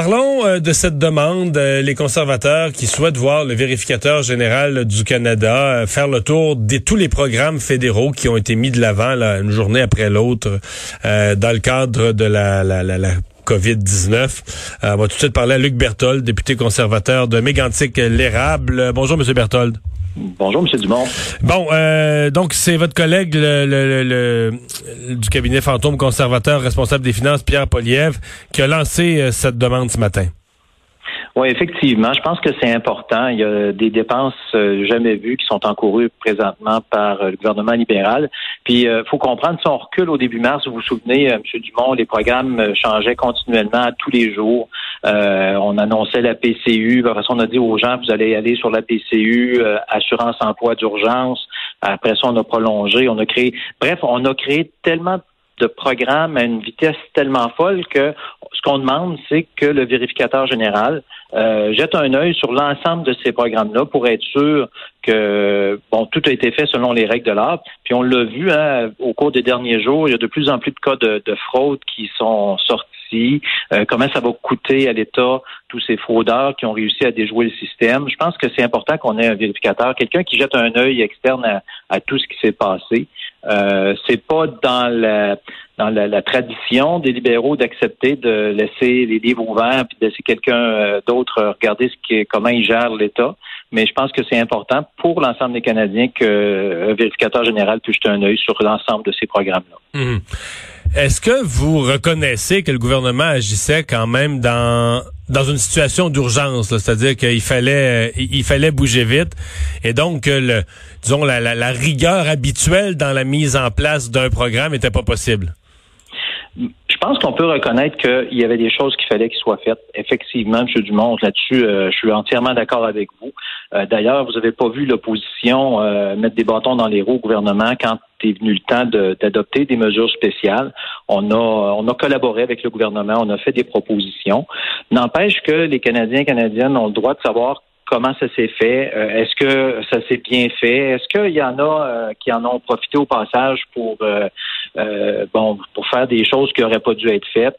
Parlons euh, de cette demande, euh, les conservateurs qui souhaitent voir le vérificateur général du Canada euh, faire le tour de tous les programmes fédéraux qui ont été mis de l'avant une journée après l'autre dans le cadre de la, la, la, la COVID-19. on va tout de suite parler à Luc Berthold, député conservateur de Mégantic-L'Érable. Bonjour, Monsieur Berthold. Bonjour, M. Dumont. Bon, euh, donc c'est votre collègue le, du cabinet fantôme conservateur responsable des finances, Pierre Poliev, qui a lancé euh, cette demande ce matin. Oui, effectivement. Je pense que c'est important. Il y a des dépenses euh, jamais vues qui sont encourues présentement par euh, le gouvernement libéral. Puis, il euh, faut comprendre, si on recule au début mars, vous vous souvenez, M. Dumont, les programmes changeaient continuellement tous les jours. On annonçait la PCU. Toute façon, on a dit aux gens, vous allez aller sur la PCU, assurance emploi d'urgence. Après ça, on a prolongé, on a créé. Bref, on a créé tellement programmes à une vitesse tellement folle que ce qu'on demande, c'est que le vérificateur général euh, jette un œil sur l'ensemble de ces programmes-là pour être sûr que bon tout a été fait selon les règles de l'art. Puis on l'a vu hein, au cours des derniers jours, il y a de plus en plus de cas de, fraude qui sont sortis. Euh, comment ça va coûter à l'État tous ces fraudeurs qui ont réussi à déjouer le système? Je pense que c'est important qu'on ait un vérificateur, quelqu'un qui jette un œil externe à, tout ce qui s'est passé. Euh, c'est pas dans la dans la, tradition des libéraux d'accepter de laisser les livres ouverts puis de laisser quelqu'un euh, d'autre regarder ce qui, comment il gère l'État. Mais je pense que c'est important pour l'ensemble des Canadiens qu'un vérificateur général touche un œil sur l'ensemble de ces programmes-là. Hum. Est-ce que vous reconnaissez que le gouvernement agissait quand même dans dans une situation d'urgence, c'est-à-dire qu'il fallait il fallait bouger vite et donc le disons la, la, la rigueur habituelle dans la mise en place d'un programme n'était pas possible. Je pense qu'on peut reconnaître qu'il y avait des choses qu'il fallait qu'ils soient faites. Effectivement, M. Dumont, là-dessus, euh, je suis entièrement d'accord avec vous. Euh, d'ailleurs, vous n'avez pas vu l'opposition euh, mettre des bâtons dans les roues au gouvernement quand est venu le temps d'adopter des mesures spéciales. On a, on a collaboré avec le gouvernement, on a fait des propositions. N'empêche que les Canadiens et Canadiennes ont le droit de savoir comment ça s'est fait, euh, est-ce que ça s'est bien fait, est-ce qu'il y en a euh, qui en ont profité au passage pour euh, bon pour faire des choses qui n'auraient pas dû être faites?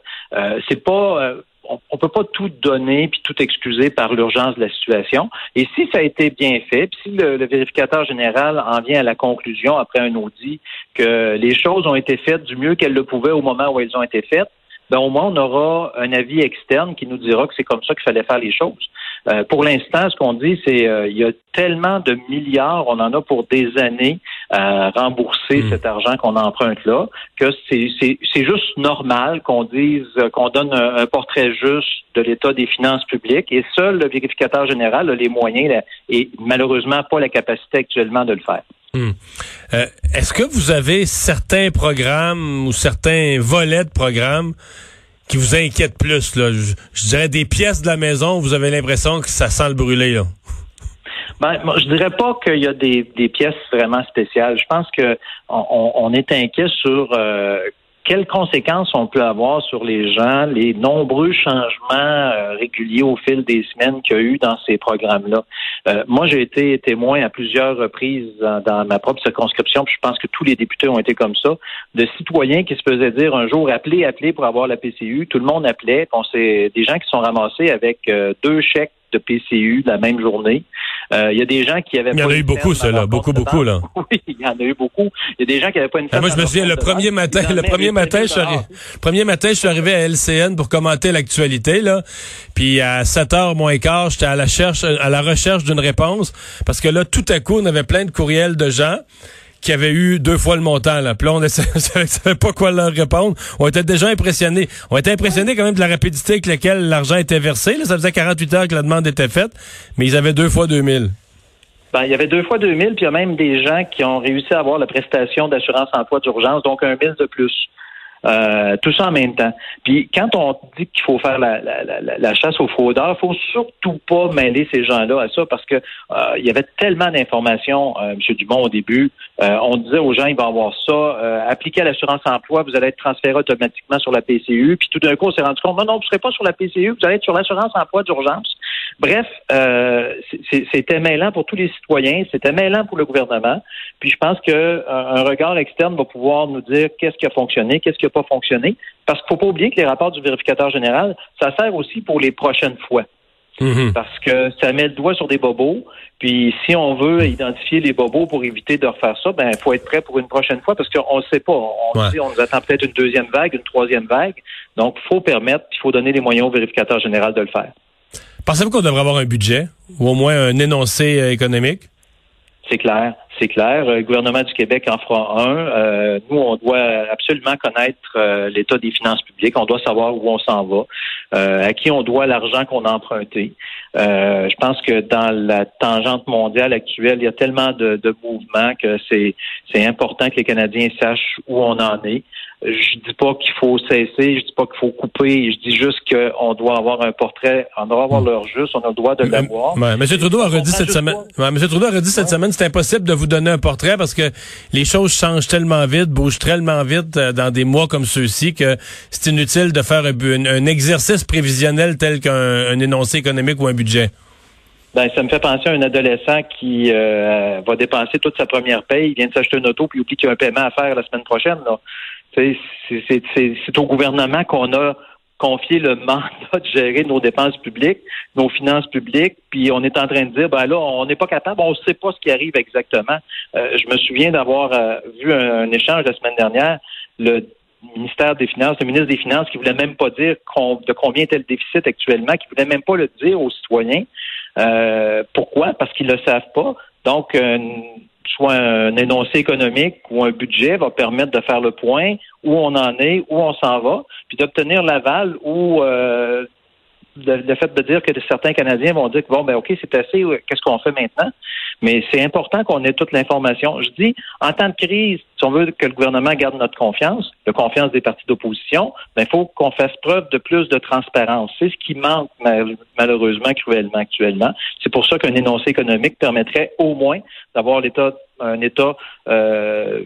c'est pas on, ne peut pas tout donner puis tout excuser par l'urgence de la situation. Et si ça a été bien fait, puis si le, vérificateur général en vient à la conclusion après un audit que les choses ont été faites du mieux qu'elles le pouvaient au moment où elles ont été faites, ben au moins on aura un avis externe qui nous dira que c'est comme ça qu'il fallait faire les choses. Euh, pour l'instant, ce qu'on dit, c'est euh, il y a tellement de milliards, on en a pour des années à rembourser hmm. cet argent qu'on emprunte là, que c'est juste normal qu'on dise qu'on donne un, portrait juste de l'état des finances publiques et seul le vérificateur général a les moyens et malheureusement pas la capacité actuellement de le faire. Hmm. Euh, est-ce que vous avez certains programmes ou certains volets de programmes qui vous inquiètent plus? Là? Je, dirais des pièces de la maison, vous avez l'impression que ça sent le brûler. Là. Ben, je dirais pas qu'il y a des, pièces vraiment spéciales. Je pense que on, est inquiet sur euh, quelles conséquences on peut avoir sur les gens, les nombreux changements euh, réguliers au fil des semaines qu'il y a eu dans ces programmes-là. Euh, moi, j'ai été témoin à plusieurs reprises dans, ma propre circonscription, puis je pense que tous les députés ont été comme ça, de citoyens qui se faisaient dire un jour appelez, appelez pour avoir la PCU. Tout le monde appelait. On des gens qui sont ramassés avec euh, deux chèques de PCU la même journée. Euh, il y a des gens qui avaient Il y en a eu beaucoup, ça, là. Beaucoup, beaucoup, là. Oui, il y en a eu beaucoup. Il y a des gens qui n'avaient pas une ah, Moi, je me souviens, le premier matin, le premier matin, je suis premier matin, je suis arrivé à LCN pour commenter l'actualité, là. Puis à 7 h moins quart, j'étais à la cherche, à la recherche d'une réponse. Parce que là, tout à coup, on avait plein de courriels de gens qui avaient eu deux fois le montant. Là. Puis là, on ne savait pas quoi leur répondre. On était déjà impressionnés. On était impressionnés quand même de la rapidité avec laquelle l'argent était versé. Là. Ça faisait 48 heures que la demande était faite, mais ils avaient deux fois 2000. Ben, il y avait deux fois 2000, puis il y a même des gens qui ont réussi à avoir la prestation d'assurance emploi d'urgence, donc un 1000 de plus. Euh, tout ça en même temps. Puis quand on dit qu'il faut faire la, la, la, la chasse aux fraudeurs, faut surtout pas mêler ces gens-là à ça parce que euh, il y avait tellement d'informations, euh, M. Dumont, au début. Euh, on disait aux gens, il va avoir ça, euh, appliquez à l'assurance emploi, vous allez être transféré automatiquement sur la PCU. Puis tout d'un coup, on s'est rendu compte, non, non, vous ne serez pas sur la PCU, vous allez être sur l'assurance emploi d'urgence. Bref, euh, c'était mêlant pour tous les citoyens, c'était mêlant pour le gouvernement. Puis je pense qu'un euh, un regard externe va pouvoir nous dire qu'est-ce qui a fonctionné, qu'est-ce qui n'a pas fonctionné. Parce qu'il faut pas oublier que les rapports du vérificateur général, ça sert aussi pour les prochaines fois. Mhm. Parce que ça met le doigt sur des bobos. Puis si on veut identifier les bobos pour éviter de refaire ça, ben il faut être prêt pour une prochaine fois parce qu'on ne sait pas. On dit on nous attend peut-être une deuxième vague, une troisième vague. Donc il faut permettre, il faut donner les moyens au vérificateur général de le faire. Pensez-vous qu'on devrait avoir un budget ou au moins un énoncé euh, économique? C'est clair, c'est clair. Le gouvernement du Québec en fera un. Euh, nous, on doit absolument connaître euh, l'état des finances publiques. On doit savoir où on s'en va, euh, à qui on doit l'argent qu'on a emprunté. je pense que dans la tangente mondiale actuelle, il y a tellement de, de mouvements que c'est important que les Canadiens sachent où on en est. Je dis pas qu'il faut cesser, je dis pas qu'il faut couper, je dis juste qu'on doit avoir un portrait, on doit avoir l'heure juste, on a le droit de l'avoir. Ouais, M. Trudeau a redit cette semaine, ouais, M. Trudeau a redit cette semaine, c'est impossible de vous donner un portrait parce que les choses changent tellement vite, bougent tellement vite euh, dans des mois comme ceux-ci que c'est inutile de faire un, exercice prévisionnel tel qu'un énoncé économique ou un budget. Ben, ça me fait penser à un adolescent qui euh, va dépenser toute sa première paye, il vient de s'acheter une auto, puis oublie qu'il y a un paiement à faire la semaine prochaine. C'est au gouvernement qu'on a confié le mandat de gérer nos dépenses publiques, nos finances publiques, puis on est en train de dire, ben là, on n'est pas capable, on ne sait pas ce qui arrive exactement. Euh, je me souviens d'avoir euh, vu un, échange la semaine dernière, le ministère des Finances, le ministre des Finances qui voulait même pas dire de combien était le déficit actuellement, qui voulait même pas le dire aux citoyens. Euh, pourquoi? Parce qu'ils ne le savent pas. Donc, soit un énoncé économique ou un budget va permettre de faire le point où on en est, où on s'en va, puis d'obtenir l'aval ou euh, le, fait de dire que certains Canadiens vont dire que bon, ben OK, c'est assez, qu'est-ce qu'on fait maintenant? Mais c'est important qu'on ait toute l'information. Je dis, en temps de crise, si on veut que le gouvernement garde notre confiance, la confiance des partis d'opposition, ben, il faut qu'on fasse preuve de plus de transparence. C'est ce qui manque malheureusement cruellement actuellement. C'est pour ça qu'un énoncé économique permettrait au moins d'avoir un état euh,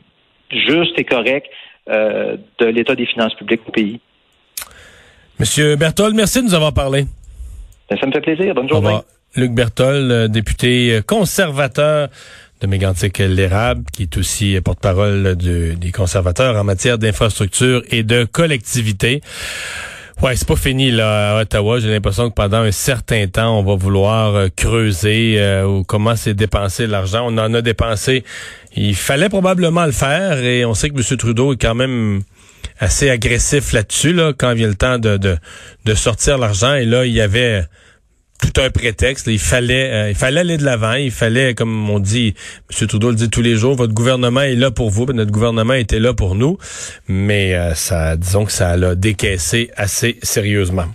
juste et correct euh, de l'état des finances publiques au pays. Monsieur Berthold, merci de nous avoir parlé. Ben, ça me fait plaisir. Bonne journée. Luc Berthold, euh, député conservateur de Mégantic-L'Érable, qui est aussi porte-parole des conservateurs en matière d'infrastructure et de collectivité. Ouais, c'est pas fini là à Ottawa. J'ai l'impression que pendant un certain temps, on va vouloir euh, creuser euh, ou comment c'est dépensé l'argent. On en a dépensé. Il fallait probablement le faire et on sait que M. Trudeau est quand même assez agressif là-dessus, là, quand vient le temps de, de, de sortir l'argent. Et là, il y avait tout un prétexte. Il fallait, euh, il fallait aller de l'avant. Il fallait, comme on dit, M. Trudeau le dit tous les jours, votre gouvernement est là pour vous. Notre gouvernement était là pour nous. Mais euh, ça, disons que ça l'a décaissé assez sérieusement.